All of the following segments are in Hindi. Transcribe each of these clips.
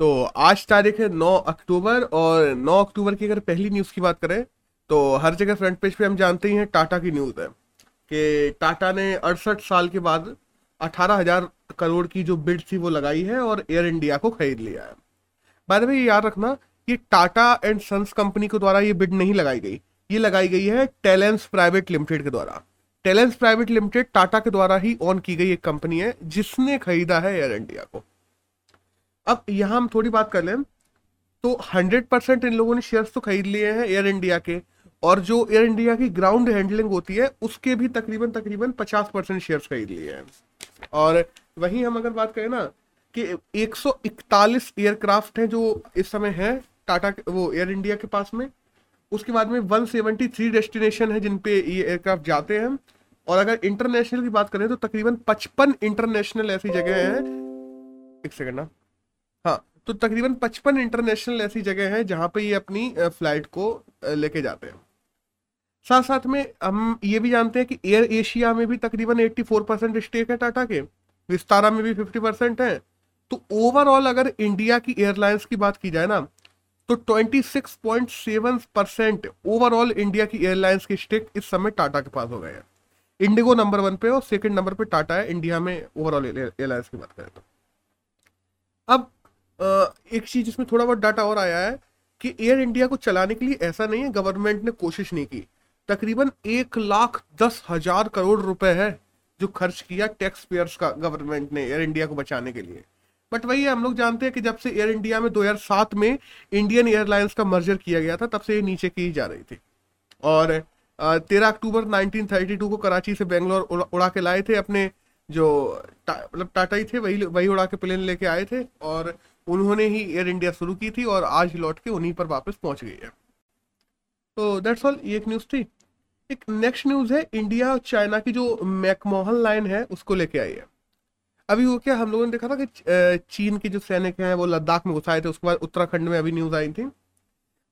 तो आज तारीख है 9 अक्टूबर और 9 अक्टूबर की अगर पहली न्यूज़ की बात करें तो हर जगह फ्रंट पेज पे हम जानते ही हैं टाटा की न्यूज़ है कि टाटा ने अड़सठ साल के बाद अठारह हज़ार करोड़ की जो बिड थी वो लगाई है और एयर इंडिया को खरीद लिया है। बाद में याद रखना कि टाटा एंड सन्स कंपनी के द्वारा ये बिड नहीं लगाई गई। ये लगाई गई है टेलेंस प्राइवेट लिमिटेड के द्वारा। टेलेंस प्राइवेट लिमिटेड टाटा के द्वारा ही ऑन की गई एक कंपनी है जिसने खरीदा है एयर इंडिया को। अब यहाँ हम थोड़ी बात कर लें तो हंड्रेड परसेंट इन लोगों ने शेयर्स तो खरीद लिए हैं एयर इंडिया के, और जो एयर इंडिया की ग्राउंड हैंडलिंग होती है, उसके भी तकरीबन तकरीबन पचास परसेंट शेयर खरीद लिए हैं। और वहीं हम अगर बात करें ना, कि 141 एयरक्राफ्ट हैं जो इस समय है, टाटा वो एयर इंडिया के पास में, उसके बाद में 173 डेस्टिनेशन है जिनपे ये एयरक्राफ्ट जाते हैं। और अगर इंटरनेशनल की बात करें तो तकरीबन 55 इंटरनेशनल ऐसी जगह है। एक सेकंड ना। हाँ तो तकरीबन 55 इंटरनेशनल ऐसी जगह है जहाँ पे ये अपनी फ़्लाइट को लेके जाते हैं। साथ साथ में हम ये भी जानते हैं कि एयर एशिया में भी तकरीबन 84 परसेंट स्टेक है टाटा के विस्तारा में भी 50 परसेंट है। तो ओवरऑल अगर इंडिया की एयरलाइंस की बात की जाए ना तो 26.7 परसेंट ओवरऑल इंडिया की एयरलाइंस की स्टेक इस समय टाटा के पास हो गए हैं। इंडिगो नंबर वन पे और सेकंड नंबर पे टाटा है इंडिया में ओवरऑल एयरलाइंस की बात करें तो। अब एक चीज़ इसमें थोड़ा बहुत डाटा और आया है कि एयर इंडिया को चलाने के लिए ऐसा नहीं है गवर्नमेंट ने कोशिश नहीं की। तकरीबन एक लाख दस हज़ार करोड़ रुपए है जो खर्च किया टैक्स पेयर्स का गवर्नमेंट ने एयर इंडिया को बचाने के लिए। बट वही हम लोग जानते हैं कि जब से एयर इंडिया में 2007 में इंडियन एयरलाइंस का मर्जर किया गया था तब से ये नीचे की जा रही थी। और तेरह अक्टूबर 1932 को कराची से बेंगलोर उड़ा के लाए थे अपने जो मतलब टा, टाटा ही थे वही वही उड़ा के प्लेन लेके आए थे। और उन्होंने ही एयर इंडिया शुरू की थी और आज लौट के उन्हीं पर वापस पहुँच गई है। तो दैट्स ऑल ये एक न्यूज़ थी। एक नेक्स्ट न्यूज़ है इंडिया और चाइना की जो मैकमोहन लाइन है, उसको लेके आई है। अभी वो क्या, हम लोगों ने देखा था कि चीन के जो सैनिक हैं, वो लद्दाख में घुसाए थे, उसके बाद उत्तराखंड में अभी न्यूज़ आई थी।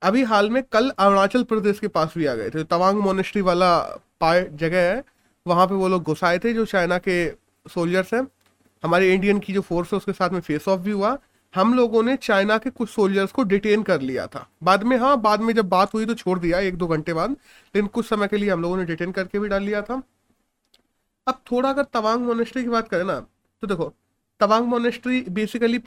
अभी हाल में कल अरुणाचल प्रदेश के पास भी आ गए थे। तवांग मोनेस्ट्री वाला पार्ट जगह है, वहाँ पे वो लोग घुसाए थे, जो चाइना के सोल्जर्स हैं। हमारे इंडियन की जो फोर्स है, उसके साथ में फेस ऑफ़ भी हुआ। हम लोगों ने चाइना के कुछ सोल्जर्स को डिटेन कर लिया था। बाद में हाँ बाद में जब बात हुई तो छोड़ दिया, एक दो घंटे बाद। लेकिन कुछ समय के लिए हम लोगों ने डिटेन करके भी डाल लिया था। अब थोड़ा अगर तवांग मोनेस्ट्री की बात करें ना तो देखो, तवांग मोनेस्ट्री बेसिकली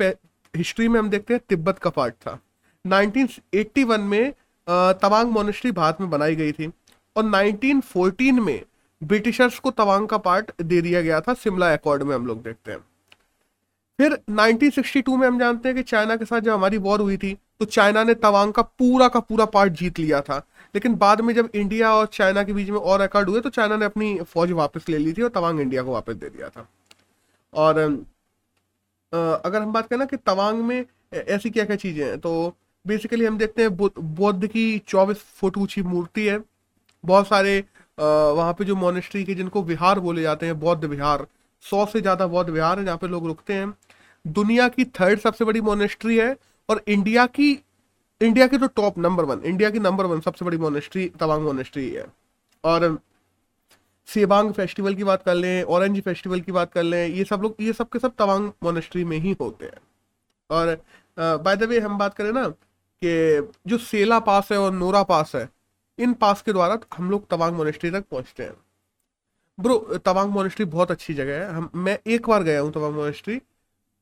हिस्ट्री में हम देखते हैं तिब्बत का पार्ट था। 1981 में तवांग मोनेस्ट्री भारत में बनाई गई थी। और 1914 में ब्रिटिशर्स को तवांग का पार्ट दे दिया गया था, शिमला अकॉर्ड में हम लोग देखते हैं। फिर 1962 में हम जानते हैं कि चाइना के साथ जब हमारी वॉर हुई थी तो चाइना ने तवांग का पूरा का पूरा पार्ट जीत लिया था। लेकिन बाद में जब इंडिया और चाइना के बीच में और रिकॉर्ड हुए तो चाइना ने अपनी फौज वापस ले ली थी और तवांग इंडिया को वापस दे दिया था। और अगर हम बात करें ना कि तवांग में ऐसी क्या क्या चीज़ें हैं तो बेसिकली हम देखते हैं बौद्ध की चौबीस फुट ऊँची मूर्ति है। बहुत सारे वहाँ पे जो मोनेस्ट्री के जिनको विहार बोले जाते हैं, बौद्ध विहार, सौ से ज़्यादा बौद्ध विहार है जहाँ पे लोग रुकते हैं। दुनिया की थर्ड सबसे बड़ी मोनेस्ट्री है और इंडिया की इंडिया की तो टॉप नंबर वन इंडिया की नंबर वन सबसे बड़ी मोनेस्ट्री तवांग मोनेस्ट्री है। और सेबांग फेस्टिवल की बात कर लें ऑरेंज फेस्टिवल की बात कर लें, ये सब लोग, ये सब के सब तवांग मोनेस्ट्री में ही होते हैं। और बाय द वे हम बात करें ना कि जो सेला पास है और नोरा पास है, इन पास के द्वारा हम लोग तवांग मोनेस्ट्री तक पहुँचते हैं। ब्रो तवांग मोनेस्ट्री बहुत अच्छी जगह है। हम, मैं एक बार गया हूँ तवांग मोनेस्ट्री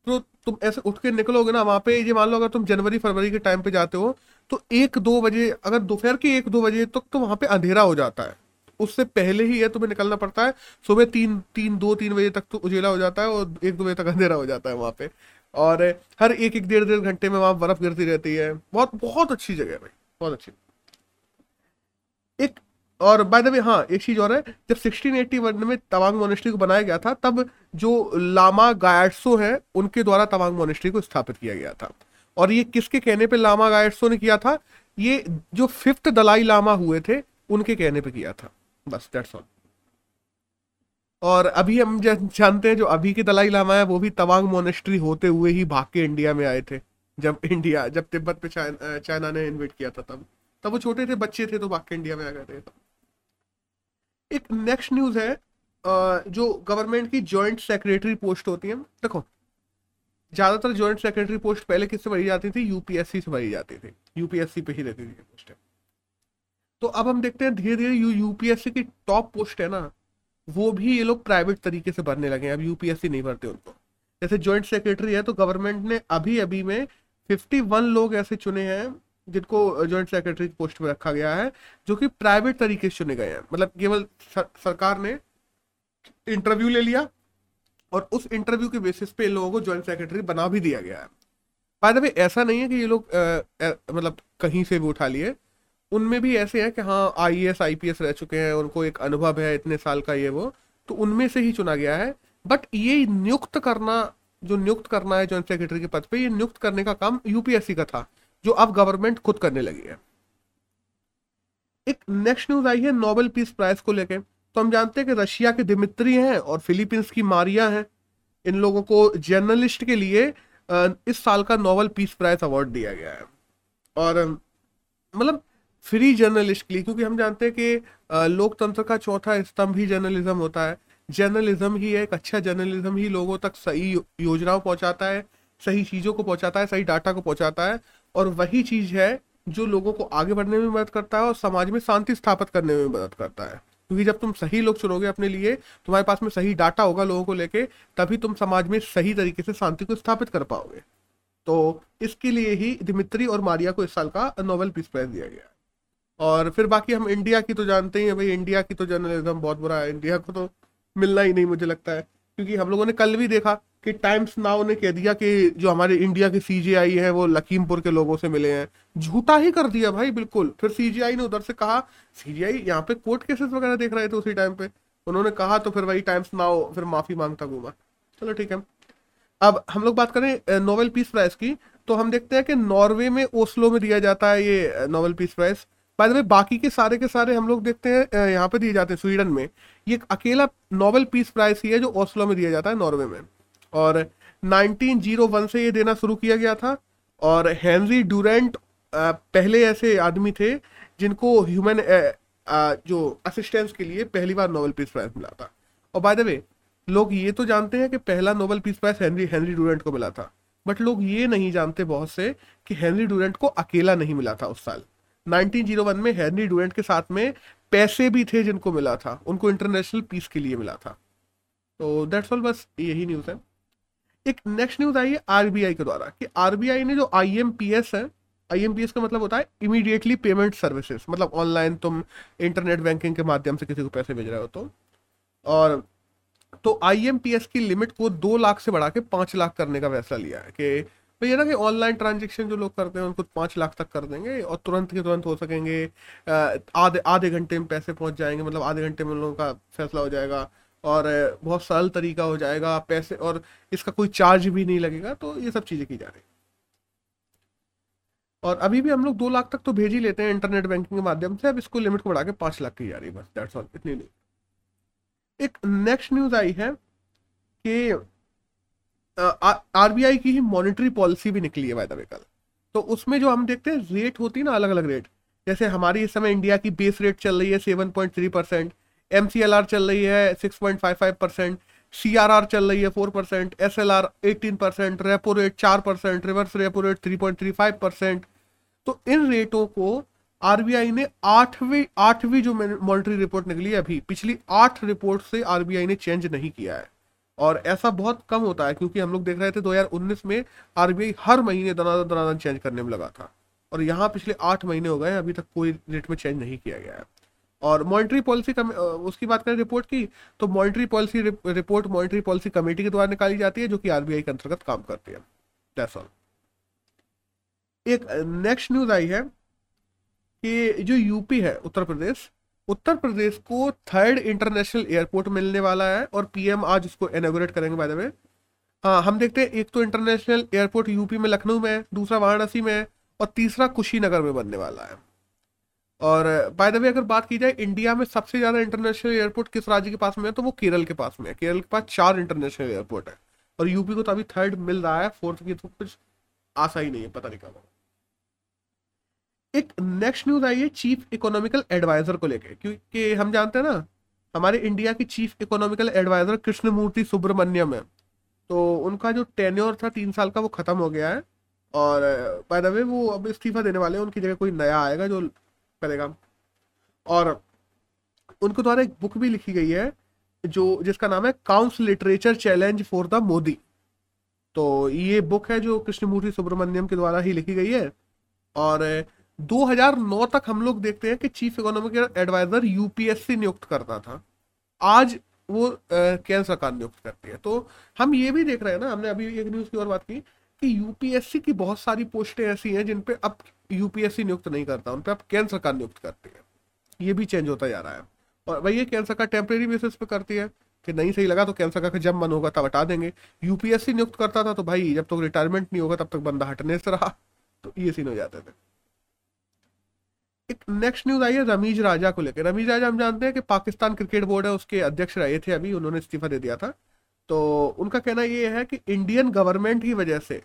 तो तुम ऐसे उठ के निकलोगे ना वहाँ पे ये मान लो अगर तुम जनवरी फरवरी के टाइम पे जाते हो तो एक दो बजे अगर दोपहर के एक दो बजे तक तो, तो वहाँ पे अंधेरा हो जाता है। उससे पहले ही है तुम्हें निकलना पड़ता है सुबह तीन तीन दो तीन बजे तक तो उजेला हो जाता है और एक दो बजे तक अंधेरा हो जाता है वहाँ पे। और हर एक एक डेढ़ डेढ़ घंटे में वहाँ बर्फ़ गिरती रहती है। बहुत बहुत अच्छी जगह है भाई बहुत अच्छी। एक और बाय द वे हाँ एक चीज़ और है, जब 1681 में तवांग मोनेस्ट्री को बनाया गया था, तब जो लामा गायट्सो है, उनके द्वारा तवांग मोनेस्ट्री को स्थापित किया गया था। और ये किसके कहने पे लामा गायट्सो ने किया था? ये जो फिफ्थ दलाई लामा हुए थे, उनके कहने पे किया था। बस दैट्स ऑल और अभी हम जानते हैं जो अभी के दलाई लामा है, वो भी तवांग मोनेस्ट्री होते हुए ही भाग के इंडिया में आए थे। जब इंडिया जब तिब्बत पे चाइना ने इन्वेट किया था तब। तब वो छोटे थे, बच्चे थे तो भाग के इंडिया में आ गए थे एक नेक्स्ट न्यूज़ है जो गवर्नमेंट की जॉइंट सेक्रेटरी पोस्ट होती है। देखो, ज़्यादातर ज्वाइंट सेक्रेटरी पोस्ट पहले किससे भरी जाती थी? यूपीएससी से भरी जाती थी। यूपीएससी पे ही रहती थी पोस्ट तो अब हम देखते हैं धीरे धीरे यू यूपीएससी की टॉप पोस्ट है ना, वो भी ये लोग प्राइवेट तरीके से भरने लगे हैं। अब यूपीएससी नहीं भरते उनको। जैसे ज्वाइंट सेक्रेटरी है तो गवर्नमेंट ने अभी अभी में 51 लोग ऐसे चुने हैं जिनको ज्वाइंट सेक्रेटरी पोस्ट पे रखा गया है, जो कि प्राइवेट तरीके से चुने गए हैं। मतलब केवल सरकार ने इंटरव्यू ले लिया और उस इंटरव्यू के बेसिस पे इन लोगों को ज्वाइंट सेक्रेटरी बना भी दिया गया है। बाय द वे ऐसा नहीं है कि ये लोग मतलब कहीं से भी उठा लिए। उनमें भी ऐसे हैं कि हाँ I S I P S रह चुके हैं, उनको एक अनुभव है इतने साल का ये वो तो उनमें से ही चुना गया है। बट ये नियुक्त करना, जो नियुक्त करना है ज्वाइंट सेक्रेटरी के पद पे, ये नियुक्त करने का काम यूपीएससी का था। जो अब गवर्नमेंट खुद करने लगी है। एक नेक्स्ट न्यूज़ आई है नोबेल पीस प्राइज को लेके। तो हम जानते हैं कि रशिया के दिमित्री हैं और फिलीपींस की मारिया हैं। इन लोगों को जर्नलिस्ट के लिए इस साल का नोबेल पीस प्राइज अवार्ड दिया गया है। और मतलब फ्री जर्नलिस्ट के लिए, क्योंकि हम जानते हैं कि लोकतंत्र का चौथा स्तंभ ही जर्नलिज्म होता है। जर्नलिज्म ही एक अच्छा जर्नलिज्म ही लोगों तक सही योजनाओं पहुंचाता है। सही चीज़ों को पहुंचाता है, सही डाटा को पहुंचाता है और वही चीज़ है जो लोगों को आगे बढ़ने में मदद करता है और समाज में शांति स्थापित करने में मदद करता है। क्योंकि जब तुम सही लोग चुनोगे अपने लिए, तुम्हारे पास में सही डाटा होगा लोगों को लेके, तभी तुम समाज में सही तरीके से शांति को स्थापित कर पाओगे। तो इसके लिए ही दिमित्री और मारिया को इस साल का नोबेल पीस प्राइज दिया गया और फिर बाकी हम इंडिया की तो जानते ही हैं, भाई इंडिया की तो जर्नलिज्म बहुत बुरा है। इंडिया को तो मिलना ही नहीं मुझे लगता है, क्योंकि हम लोगों ने कल भी देखा कि टाइम्स नाउ ने कह दिया कि जो हमारे इंडिया के सीजीआई है, वो लखीमपुर के लोगों से मिले हैं। झूठा ही कर दिया भाई, बिल्कुल। फिर सीजीआई ने उधर से कहा सीजीआई यहाँ पे कोर्ट केसेस वगैरह देख रहे थे उसी टाइम पे। उन्होंने कहा तो फिर वही टाइम्स नाउ फिर माफ़ी माँगता घूमा। चलो ठीक है। अब हम लोग बात करें नोवेल पीस प्राइज की। तो हम देखते हैं कि नॉर्वे में ओस्लो में दिया जाता है ये Nobel peace prize by the way बाकी के सारे के सारे हम लोग देखते हैं यहाँ पे दिए जाते हैं, स्वीडन में। ये अकेला नोबेल पीस प्राइज ही है जो ओस्लो में दिया जाता है नॉर्वे में। और 1901 से ये देना शुरू किया गया था और हेनरी डूरेंट पहले ऐसे आदमी थे जिनको ह्यूमन जो असिस्टेंस के लिए पहली बार नोबेल पीस प्राइज मिला था। और बाय द वे लोग ये तो जानते हैं कि पहला Nobel peace prize Henry Henry Durant को मिला था। बट लोग ये नहीं जानते बहुत से कि हेनरी डूरेंट को अकेला नहीं मिला था उस साल। 1901 में हेनरी डूरेंट के साथ में पैसे भी थे जिनको मिला था। उनको इंटरनेशनल पीस के लिए मिला था। तो दैट्स ऑल बस यही न्यूज़ है। एक नेक्स्ट न्यूज़ आई है आरबीआई के द्वारा कि आरबीआई ने जो आईएमपीएस है आईएमपीएस का मतलब होता है इमीडिएटली पेमेंट सर्विसेज़ मतलब ऑनलाइन तुम इंटरनेट बैंकिंग के माध्यम से किसी को पैसे भेज रहे हो तो। और तो आईएमपीएस की लिमिट को दो लाख से बढ़ा के पाँच लाख करने का फैसला लिया है कि तो ये ना कि ऑनलाइन ट्रांजेक्शन जो लोग करते हैं, उनको पाँच लाख तक कर देंगे और तुरंत के तुरंत हो सकेंगे। आधे आधे घंटे में पैसे पहुँच जाएँगे मतलब आधे घंटे में उन लोगों का फैसला हो जाएगा। और बहुत सरल तरीका हो जाएगा, पैसे और इसका कोई चार्ज भी नहीं लगेगा तो ये सब चीज़ें की जा रही और अभी भी हम लोग दो लाख तक तो भेज ही लेते हैं इंटरनेट बैंकिंग के माध्यम से, अब इसको लिमिट को बढ़ा के पाँच लाख की जा रही है, बस दैट्स ऑल इतनी नहीं। एक नेक्स्ट न्यूज़ आई है कि आरबीआई की ही मॉनिटरी पॉलिसी भी निकली है बाय द वे कल। तो उसमें जो हम देखते हैं रेट होती है ना अलग अलग रेट जैसे हमारी इस समय इंडिया की बेस रेट चल रही है seven point three percent M C L R चल रही है six point five five percent C R R चल रही है four percent S L R eighteen percent repo rate चार percent reverse repo rate three point three five percent तो इन रेटों को आरबीआई ने आठवीं आठवीं जो मॉनिटरी रिपोर्ट निकली है अभी, पिछली आठ रिपोर्ट से आरबीआई ने चेंज नहीं किया है। और ऐसा बहुत कम होता है, क्योंकि हम लोग देख रहे थे 2019 में आरबीआई हर महीने दनादन दनादन चेंज करने में लगा था। और यहाँ पिछले आठ महीने हो गए अभी तक कोई रेट में चेंज नहीं किया गया है। और मॉनिटरी पॉलिसी उसकी बात करें रिपोर्ट की तो monetary policy report monetary policy committee के द्वारा निकाली जाती है, जो कि आरबीआई के अंतर्गत काम करती है। दैट्स ऑल एक नेक्स्ट न्यूज़ आई है कि जो यूपी है, उत्तर प्रदेश उत्तर प्रदेश को थर्ड इंटरनेशनल एयरपोर्ट मिलने वाला है, और पीएम आज उसको इनोग्रेट करेंगे बाय द वे हाँ हम देखते हैं, एक तो इंटरनेशनल एयरपोर्ट यूपी में लखनऊ में दूसरा वाराणसी में और तीसरा कुशीनगर में बनने वाला है। और बाय द वे अगर बात की जाए इंडिया में सबसे ज़्यादा इंटरनेशनल एयरपोर्ट किस राज्य के पास में है तो वो केरल के पास में है। केरल के पास चार इंटरनेशनल एयरपोर्ट है। और यूपी को तो अभी थर्ड मिल रहा है फोर्थ की तो कुछ आशा ही नहीं है, पता नहीं एक नेक्स्ट न्यूज़ आई है चीफ इकोनॉमिकल एडवाइजर को लेके, क्योंकि हम जानते हैं ना, हमारे इंडिया की chief economical adviser Krishnamurthy Subramanian है। तो उनका जो टेन्योर था तीन साल का, वो खत्म हो गया है। और बाय द वे वो अब इस्तीफा देने वाले हैं, उनकी जगह कोई नया आएगा जो करेगा। और उनको द्वारा एक बुक भी लिखी गई है, जो, जिसका नाम है counts literature challenge for the Modi तो ये बुक है जो कृष्णमूर्ति सुब्रमण्यम के द्वारा ही लिखी गई है। और 2009 तक हम लोग देखते हैं कि चीफ इकोनॉमिक एडवाइजर यूपीएससी नियुक्त करता था। आज वो केंद्र सरकार नियुक्त करती है। तो हम ये भी देख रहे हैं ना, हमने अभी एक न्यूज़ की और बात की कि यूपीएससी की बहुत सारी पोस्टें ऐसी हैं जिन पे अब यूपीएससी नियुक्त नहीं करता, उन पर अब केंद्र सरकार नियुक्त करती है। ये भी चेंज होता जा रहा है। और वही केंद्र सरकार टेम्प्रेरी बेसिस पे करती है, कि नहीं सही लगा तो केंद्र सरकार का जब मन होगा तब हटा देंगे। यूपीएससी नियुक्त करता था तो भाई, जब तक तो रिटायरमेंट नहीं होगा तब तक बंदा हटने से रहा तो ये सीन हो जाते थे। एक नेक्स्ट न्यूज़ आई है रमीज राजा को लेकर रमीज राजा हम जानते हैं कि पाकिस्तान क्रिकेट बोर्ड है, उसके अध्यक्ष रहे थे अभी, उन्होंने इस्तीफा दे दिया था। तो उनका कहना ये है कि इंडियन गवर्नमेंट की वजह से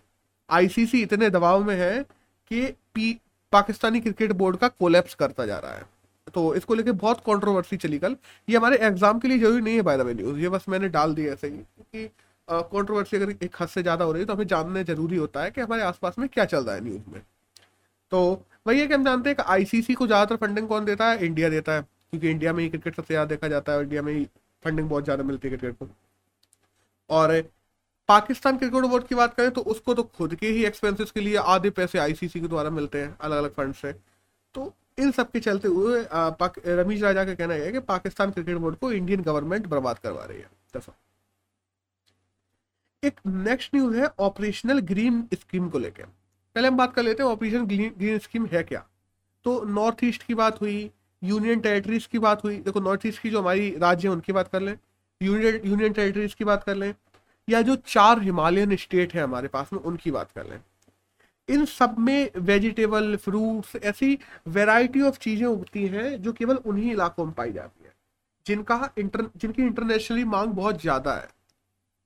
आईसीसी इतने दबाव में है कि पी, पाकिस्तानी क्रिकेट बोर्ड का कोलेप्स करता जा रहा है। तो इसको लेके बहुत कंट्रोवर्सी चली कल। ये हमारे एग्ज़ाम के लिए ज़रूरी नहीं है बाय द वे न्यूज़ ये बस मैंने डाल दिया ऐसे ही क्योंकि कंट्रोवर्सी अगर एक हद से ज़्यादा हो रही है तो हमें जानने ज़रूरी होता है कि हमारे आसपास में क्या चल रहा है न्यूज़ में। तो वही है कि हम जानते हैं कि आईसीसी को ज़्यादातर फंडिंग कौन देता है? इंडिया देता है। क्योंकि इंडिया में ही क्रिकेट सबसे ज़्यादा देखा जाता है इंडिया में ही फंडिंग बहुत ज़्यादा मिलती है क्रिकेट को। और पाकिस्तान क्रिकेट बोर्ड की बात करें तो उसको तो खुद के ही एक्सपेंसेस के लिए आधे पैसे आईसीसी के द्वारा मिलते हैं अलग अलग फंड से। तो इन सब के चलते हुए रमीश राजा का कहना है कि पाकिस्तान क्रिकेट बोर्ड को इंडियन गवर्नमेंट बर्बाद करवा रही है। दफ़ा एक नेक्स्ट न्यूज़ है ऑपरेशनल ग्रीन स्कीम को लेकर पहले हम बात कर लेते हैं ऑपरेशन ग्रीन स्कीम है क्या? तो नॉर्थ ईस्ट की बात हुई यूनियन टेरिटरीज की बात हुई। देखो नॉर्थ ईस्ट की जो हमारी राज्य है, उनकी बात कर लें। यूनियन यूनियन टेरिटरीज की बात कर लें। या जो चार हिमालयन स्टेट है हमारे पास में, उनकी बात कर लें। इन सब में वेजिटेबल, फ्रूट्स, ऐसी वैरायटी ऑफ़ चीज़ें उगती हैं जो केवल उन्हीं इलाकों में पाई जाती है। जिनका इंटर, जिनकी इंटरनेशनली मांग बहुत ज़्यादा है।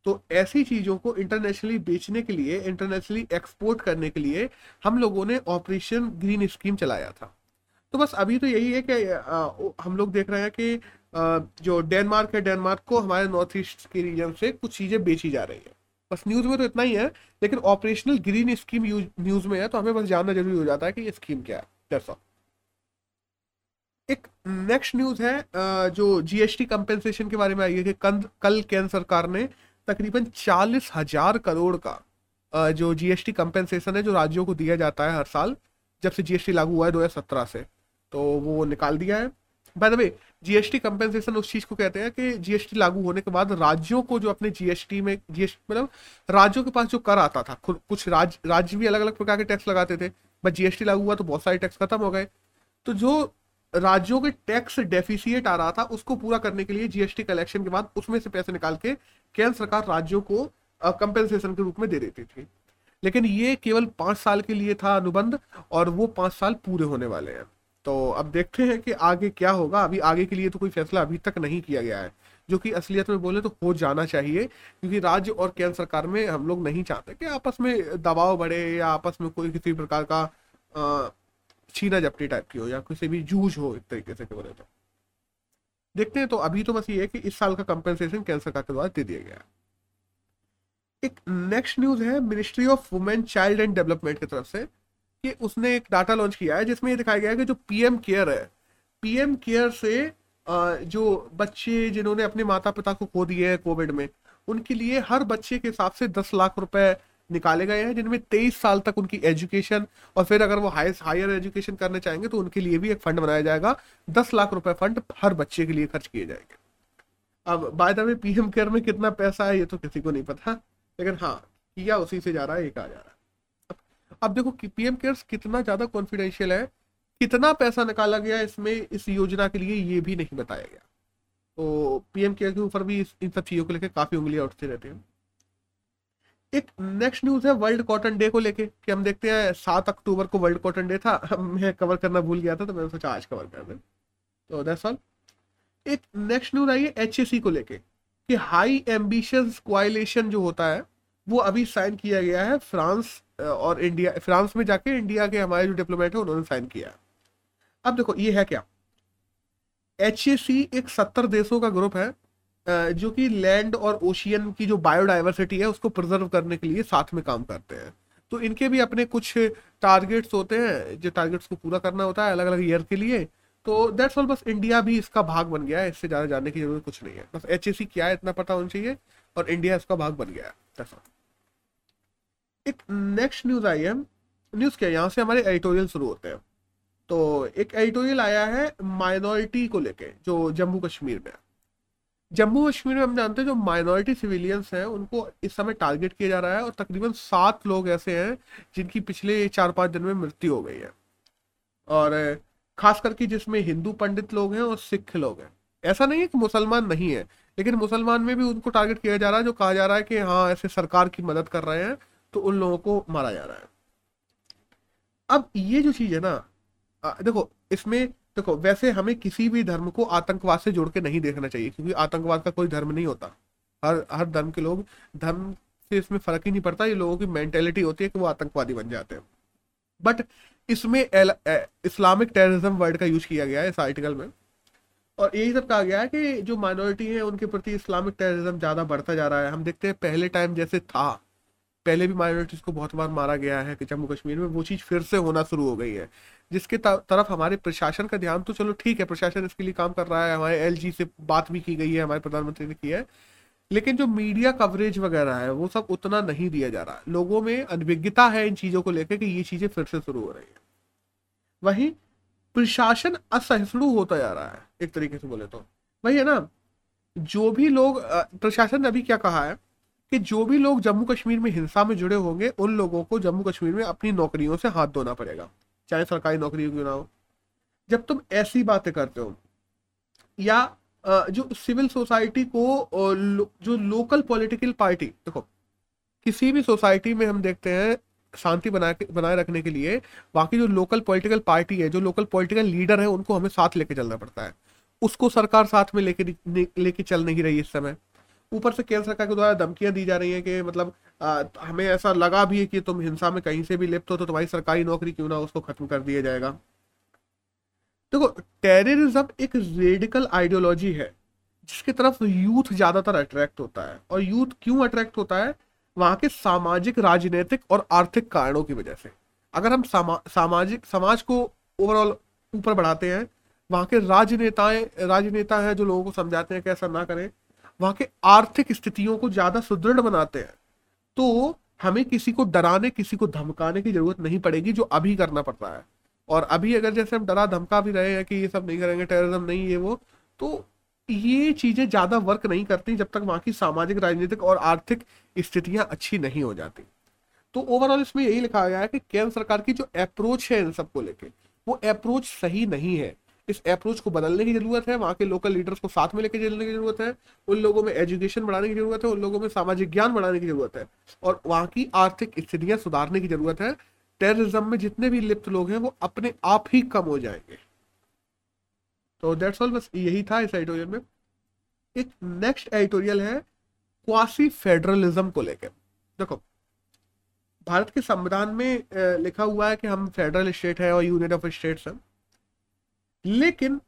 तो ऐसी चीज़ों को इंटरनेशनली बेचने के लिए इंटरनेशनली एक्सपोर्ट करने के लिए हम लोगों ने ऑपरेशन ग्रीन स्कीम चलाया था। तो बस अभी तो यही है कि हम लोग देख रहे हैं कि जो डेनमार्क है, डेनमार्क को हमारे नॉर्थ ईस्ट के रीजन से कुछ चीज़ें बेची जा रही है। बस न्यूज़ में तो इतना ही है, लेकिन ऑपरेशनल ग्रीन स्कीम न्यूज़ में है तो हमें बस जानना ज़रूरी हो जाता है कि ये स्कीम क्या है। दैट्स एक नेक्स्ट न्यूज़ है जो जीएसटी कंपेंसेशन के बारे में आई है कि कल केंद्र सरकार ने तकरीबन चालीस हज़ार करोड़ का जो जीएसटी कंपेंसेशन है, जो राज्यों को दिया जाता है हर साल, जब से जीएसटी लागू हुआ है दो हज़ार सत्रह से तो वो निकाल दिया है। By the way GST compensation उस चीज़ को कहते हैं कि जीएसटी लागू होने के बाद राज्यों को जो अपने जीएसटी में जीएसटी मतलब राज्यों के पास जो कर आता था कुछ राज्य राज्य भी अलग अलग प्रकार के टैक्स लगाते थे। बट जीएसटी लागू हुआ तो बहुत सारे टैक्स खत्म हो गए। तो जो राज्यों के टैक्स डेफिसिएट आ रहा था, उसको पूरा करने के लिए जीएसटी कलेक्शन के बाद उसमें से पैसे निकाल के केंद्र सरकार राज्यों को कंपेंसेशन के रूप में दे देती थी। लेकिन ये केवल पाँच साल के लिए था अनुबंध और वो पाँच साल पूरे होने वाले हैं। तो अब देखते हैं कि आगे क्या होगा। अभी आगे के लिए तो कोई फैसला अभी तक नहीं किया गया है, जो कि असलियत में बोले तो हो जाना चाहिए, क्योंकि राज्य और केंद्र सरकार में हम लोग नहीं चाहते कि आपस में दबाव बढ़े या आपस में कोई किसी प्रकार का छीना झपटी टाइप की हो या किसी भी जूझ हो एक तरीके से बोले तो। देखते हैं तो अभी तो बस ये है कि इस साल का कंपेंसेशन केंद्र सरकार के द्वारा दे दिया गया एक नेक्स्ट न्यूज़ है ministry of women child and development की तरफ़ से। कि उसने एक डाटा लॉन्च किया है जिसमें ये दिखाया गया है कि जो पीएम केयर है, पीएम केयर से जो बच्चे जिन्होंने अपने माता पिता को खो दिए हैं कोविड में, उनके लिए हर बच्चे के हिसाब से दस लाख रुपए निकाले गए हैं, जिनमें तेईस साल तक उनकी एजुकेशन और फिर अगर वो हाई, हायर एजुकेशन करने चाहेंगे तो उनके लिए भी एक फंड बनाया जाएगा। दस लाख रुपए फंड हर बच्चे के लिए खर्च किए जाएँगे। अब by the way PM care में कितना पैसा है, ये तो किसी को नहीं पता। लेकिन हाँ किया उसी से जा रहा है, एक आ जा रहा है। अब देखो कि पीएम केयर्स कितना ज़्यादा कॉन्फिडेंशियल है, कितना पैसा निकाला गया इसमें, इस योजना के लिए ये भी नहीं बताया गया। तो पीएम केयर के ऊपर भी इन सब चीज़ों को लेकर काफ़ी उंगलियाँ उठती रहती हैं। एक नेक्स्ट न्यूज़ है वर्ल्ड कॉटन डे को लेके, कि हम देखते हैं सात अक्टूबर को वर्ल्ड कॉटन डे था, मैं कवर करना भूल गया था तो मैंने सोचा आज कवर कर दे। तो दैट्स ऑल एक नेक्स्ट न्यूज़ आई है एच को लेके, कि हाई एम्बिशियस क्वाइलेशन जो होता है, वो अभी साइन किया गया है, फ्रांस और इंडिया, फ्रांस में जाके इंडिया के हमारे जो डिप्लोमेट है, उन्होंने साइन किया। अब देखो, ये है क्या? एच एक सत्तर देशों का ग्रुप है जो कि लैंड और ओशियन की जो बायोडाइवर्सिटी है, उसको प्रिजर्व करने के लिए साथ में काम करते हैं। तो इनके भी अपने कुछ टारगेट्स होते हैं, जो टारगेट्स को पूरा करना होता है अलग अलग ईयर के लिए। तो दैट्स ऑल बस इंडिया भी इसका भाग बन गया है, इससे ज़्यादा जानने की ज़रूरत कुछ नहीं है। बस एच क्या है, इतना पता होना चाहिए, और इंडिया इसका भाग बन गया है। एक नेक्स्ट न्यूज़ आई है। न्यूज़ क्या यहाँ से हमारे एडिटोरियल शुरू होते हैं। तो एक एडिटोरियल आया है माइनॉरिटी को लेके, जो जम्मू कश्मीर में जम्मू कश्मीर में हम जानते हैं जो माइनॉरिटी सिविलियंस हैं, उनको इस समय टारगेट किया जा रहा है और तकरीबन सात लोग ऐसे हैं जिनकी पिछले चार पाँच दिन में मृत्यु हो गई है। और खास करके जिसमें हिंदू पंडित लोग हैं और सिख लोग हैं। ऐसा नहीं है कि मुसलमान नहीं है, लेकिन मुसलमान में भी उनको टारगेट किया जा रहा है, जो कहा जा रहा है कि हाँ ऐसे सरकार की मदद कर रहे हैं। तो उन लोगों को मारा जा रहा है। अब ये जो चीज़ है ना देखो, इसमें, देखो, वैसे हमें किसी भी धर्म को आतंकवाद से जोड़ के नहीं देखना चाहिए, क्योंकि आतंकवाद का कोई धर्म नहीं होता। हर हर धर्म के लोग, धर्म से इसमें फ़र्क ही नहीं पड़ता, ये लोगों की मेंटेलिटी होती है कि वो आतंकवादी बन जाते हैं। बट इसमें इस्लामिक टेररिज्म वर्ड का यूज़ किया गया है इस आर्टिकल में। और यही सब कहा गया है कि जो माइनॉरिटी है, उनके प्रति इस्लामिक टेररिज्म ज़्यादा बढ़ता जा रहा है। हम देखते हैं, पहले टाइम जैसे था। पहले भी माइनॉरिटीज़ को बहुत बार मारा गया है कि जम्मू कश्मीर में, वो चीज़ फिर से होना शुरू हो गई है। जिसके तरफ़ हमारे प्रशासन का ध्यान तो चलो ठीक है, प्रशासन इसके लिए काम कर रहा है, हमारे एलजी से बात भी की गई है, हमारे प्रधानमंत्री ने की है। लेकिन जो मीडिया कवरेज वगैरह है, वो सब उतना नहीं दिया जा रहा। है लोगों में अनभिज्ञता है इन चीज़ों को लेकर कि ये चीज़ें फिर से शुरू हो रही है। वहीं प्रशासन असहिष्णु होता जा रहा है, एक तरीके से बोले तो। वही है ना, जो भी लोग प्रशासन ने अभी क्या कहा है कि जो भी लोग जम्मू कश्मीर में हिंसा में जुड़े होंगे, उन लोगों को जम्मू कश्मीर में अपनी नौकरियों से हाथ धोना पड़ेगा। चाहे सरकारी नौकरी क्यों ना हो। जब तुम ऐसी बातें करते हो, या जो सिविल सोसाइटी को जो लोकल पॉलिटिकल पार्टी, देखो, किसी भी सोसाइटी में हम देखते हैं, शांति बना के बनाए रखने के लिए, बाकी जो लोकल पॉलिटिकल पार्टी है, जो लोकल पॉलिटिकल लीडर है, उनको हमें साथ लेके चलना पड़ता है। उसको सरकार साथ में लेके लेके चल नहीं रही इस समय। ऊपर से केंद्र सरकार के द्वारा धमकियाँ दी जा रही है कि मतलब आ, हमें ऐसा लगा भी है कि तुम हिंसा में कहीं से भी लिप्त हो तो तुम्हारी सरकारी नौकरी क्यों ना उसको खत्म कर दिया जाएगा। देखो टेररिज्म एक रेडिकल आइडियोलॉजी है जिसकी तरफ़ यूथ ज़्यादातर अट्रैक्ट होता है और यूथ क्यों अट्रैक्ट होता है? वहाँ के सामाजिक राजनीतिक और आर्थिक कारणों की वजह से। अगर हम सामा, सामाजिक समाज को ओवरऑल ऊपर बढ़ाते हैं वहाँ के राजनेताएँ राजनेता हैं जो लोगों को समझाते हैं कि ऐसा ना करें वहाँ के आर्थिक स्थितियों को ज़्यादा सुदृढ़ बनाते हैं तो हमें किसी को डराने, किसी को धमकाने की ज़रूरत नहीं पड़ेगी जो अभी करना पड़ता है। और अभी अगर जैसे हम डरा, धमका भी रहे हैं कि ये सब नहीं करेंगे टेररिज्म नहीं, ये वो तो ये चीज़ें ज़्यादा वर्क नहीं करती जब तक वहाँ की सामाजिक, राजनीतिक और आर्थिक स्थितियाँ अच्छी नहीं हो जाती। तो ओवरऑल इसमें यही लिखा गया है कि केंद्र सरकार की जो अप्रोच है इन सबको लेके, वो अप्रोच सही नहीं है। इस अप्रोच को बदलने की ज़रूरत है, वहाँ के लोकल लीडर्स को साथ में लेके चलने की ज़रूरत है, उन लोगों में एजुकेशन बढ़ाने की ज़रूरत है, उन लोगों में सामाजिक ज्ञान बढ़ाने की ज़रूरत है और वहाँ की आर्थिक स्थितियाँ सुधारने की ज़रूरत है। टेररिज्म में जितने भी लिप्त लोग हैं, वो अपने आप ही कम हो जाएँगे। तो डेट्स ऑल बस यही था इस एडिटोरियल में। एक नेक्स्ट एडिटोरियल है क्वासी फेडरलिज्म को लेकर देखो, भारत के संविधान में लिखा हुआ है कि हम फेडरल स्टेट है और यूनियन ऑफ़ स्टेट्स हैं। लेकिन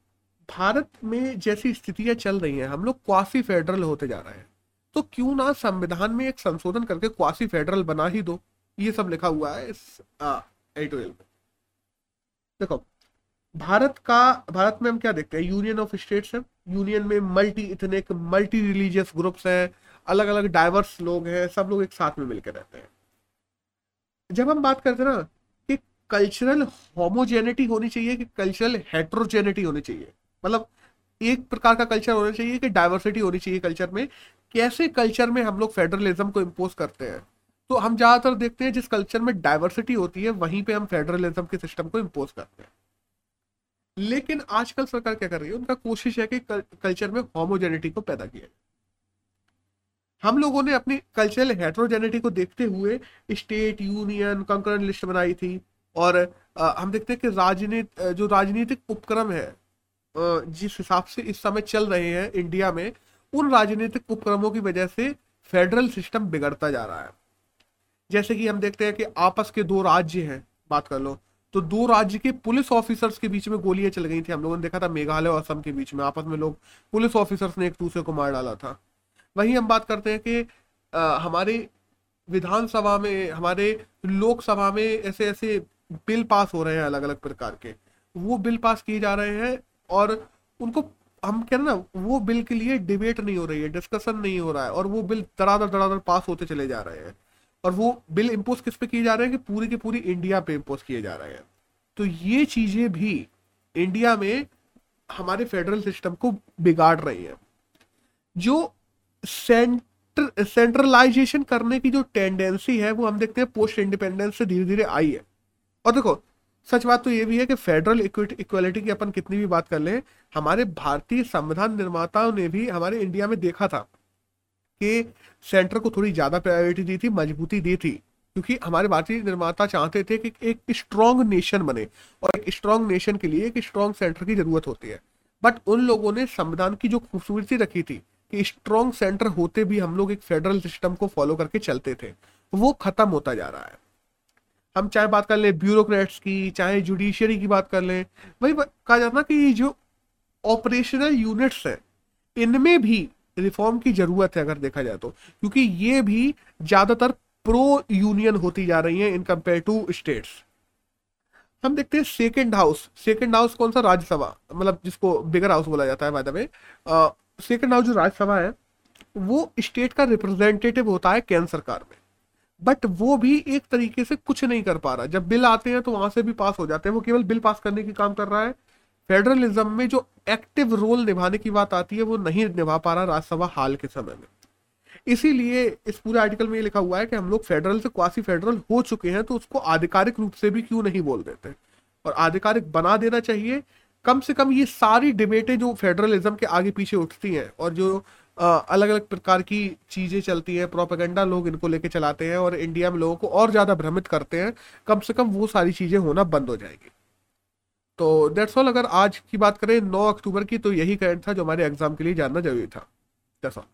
भारत में जैसी स्थितियाँ चल रही हैं, हम लोग क्वासी फेडरल होते जा रहे हैं। तो क्यों ना संविधान में एक संशोधन करके क्वासी फेडरल बना ही दो। ये सब लिखा हुआ है इस एडिटोरियल में। देखो, भारत का, भारत में हम क्या देखते हैं? यूनियन ऑफ़ स्टेट्स है। यूनियन में multi ethnic multi religious groups हैं। अलग अलग डाइवर्स लोग हैं। सब लोग एक साथ में मिलकर रहते हैं। जब हम बात करते हैं ना कल्चरल होमोजेनिटी होनी चाहिए कि कल्चरल हेट्रोजेनिटी होनी चाहिए। मतलब एक प्रकार का कल्चर होना चाहिए कि डाइवर्सिटी होनी चाहिए कल्चर में। कैसे कल्चर में हम लोग फेडरलिज्म को इम्पोज करते हैं? तो हम ज़्यादातर देखते हैं जिस कल्चर में डाइवर्सिटी होती है, वहीं पे हम फेडरलिज्म के सिस्टम को इम्पोज करते हैं। लेकिन आजकल सरकार क्या कर रही है? उनका कोशिश है कि कल्चर में होमोजेनिटी को पैदा किया जाए। हम लोगों ने अपनी कल्चरल हेट्रोजेनिटी को देखते हुए स्टेट यूनियन कंकरेंट लिस्ट बनाई थी। और आ, हम देखते हैं कि राजनीत जो राजनीतिक उपक्रम है जिस हिसाब से इस समय चल रहे हैं इंडिया में उन राजनीतिक उपक्रमों की वजह से फेडरल सिस्टम बिगड़ता जा रहा है। जैसे कि हम देखते हैं कि आपस के दो राज्य हैं बात कर लो तो दो राज्य के पुलिस ऑफिसर्स के बीच में गोलियाँ चल गई थी। हम लोगों ने देखा था मेघालय और असम के बीच में आपस में लोग पुलिस ऑफिसर्स ने एक दूसरे को मार डाला था। वहीं हम बात करते हैं कि हमारे विधानसभा में हमारे लोकसभा में ऐसे ऐसे बिल पास हो रहे हैं अलग अलग प्रकार के। वो बिल पास किए जा रहे हैं और उनको हम कह रहे ना, वो बिल के लिए डिबेट नहीं हो रही है, डिस्कशन नहीं हो रहा है और वो बिल दरादर दरादर पास होते चले जा रहे हैं। और वो बिल इम्पोज किस पे किए जा रहे हैं कि पूरी की पूरी इंडिया पे इम्पोज किए जा रहे हैं। तो ये चीज़ें भी इंडिया में हमारे फेडरल सिस्टम को बिगाड़ रही है। जो सेंटर, सेंट्रलाइजेशन करने की जो टेंडेंसी है, वो हम देखते हैं पोस्ट इंडिपेंडेंस से धीरे धीरे आई है। और देखो, सच बात तो ये भी है कि फेडरल इक्वलिटी की अपन कितनी भी बात कर लें, हमारे भारतीय संविधान निर्माताओं ने भी हमारे इंडिया में देखा था कि सेंटर को थोड़ी ज़्यादा प्रायोरिटी दी थी, मजबूती दी थी, क्योंकि हमारे भारतीय निर्माता चाहते थे कि एक स्ट्रॉन्ग नेशन बने और एक स्ट्रॉन्ग नेशन के लिए एक स्ट्रॉन्ग सेंटर की ज़रूरत होती है। बट उन लोगों ने संविधान की जो खूबसूरती रखी थी कि स्ट्रॉन्ग सेंटर होते भी हम लोग एक फेडरल सिस्टम को फॉलो करके चलते थे, वो खत्म होता जा रहा है। हम चाहे बात कर लें ब्यूरोक्रेट्स की, चाहे जुडिशियरी की बात कर लें, वही कहा जाता ना कि जो ऑपरेशनल यूनिट्स हैं, इनमें भी रिफॉर्म की ज़रूरत है अगर देखा जाए तो। क्योंकि ये भी ज़्यादातर प्रो यूनियन होती जा रही है इन कंपेयर टू स्टेट्स हम देखते हैं सेकेंड हाउस सेकेंड हाउस कौन सा? राज्यसभा। मतलब जिसको बिगर हाउस बोला जाता है बाय सेकेंड हाउस जो राज्यसभा है, वो स्टेट का रिप्रेजेंटेटिव होता है केंद्र सरकार में। बट वो भी एक तरीके से कुछ नहीं कर पा रहा। जब बिल आते हैं तो वहाँ से भी पास हो जाते हैं। वो केवल बिल पास करने की काम कर रहा है। फेडरलिज्म में जो एक्टिव रोल निभाने की बात आती है, वो नहीं निभा पा रहा राज्यसभा हाल के समय में। इसीलिए इस पूरे आर्टिकल में ये लिखा हुआ है कि हम लोग फेडरल से क्वासी फेडरल हो चुके हैं तो उसको आधिकारिक रूप से भी क्यों नहीं बोल देते? और आधिकारिक बना देना चाहिए। कम से कम ये सारी डिबेटें जो फेडरलिज्म के आगे पीछे उठती हैं और जो अलग अलग प्रकार की चीज़ें चलती हैं प्रोपेगेंडा लोग इनको लेके चलाते हैं और इंडिया में लोगों को और ज़्यादा भ्रमित करते हैं, कम से कम वो सारी चीज़ें होना बंद हो जाएगी। तो डेट्स ऑल अगर आज की बात करें, नौ अक्टूबर की तो यही करंट था जो हमारे एग्ज़ाम के लिए जानना ज़रूरी था। That's all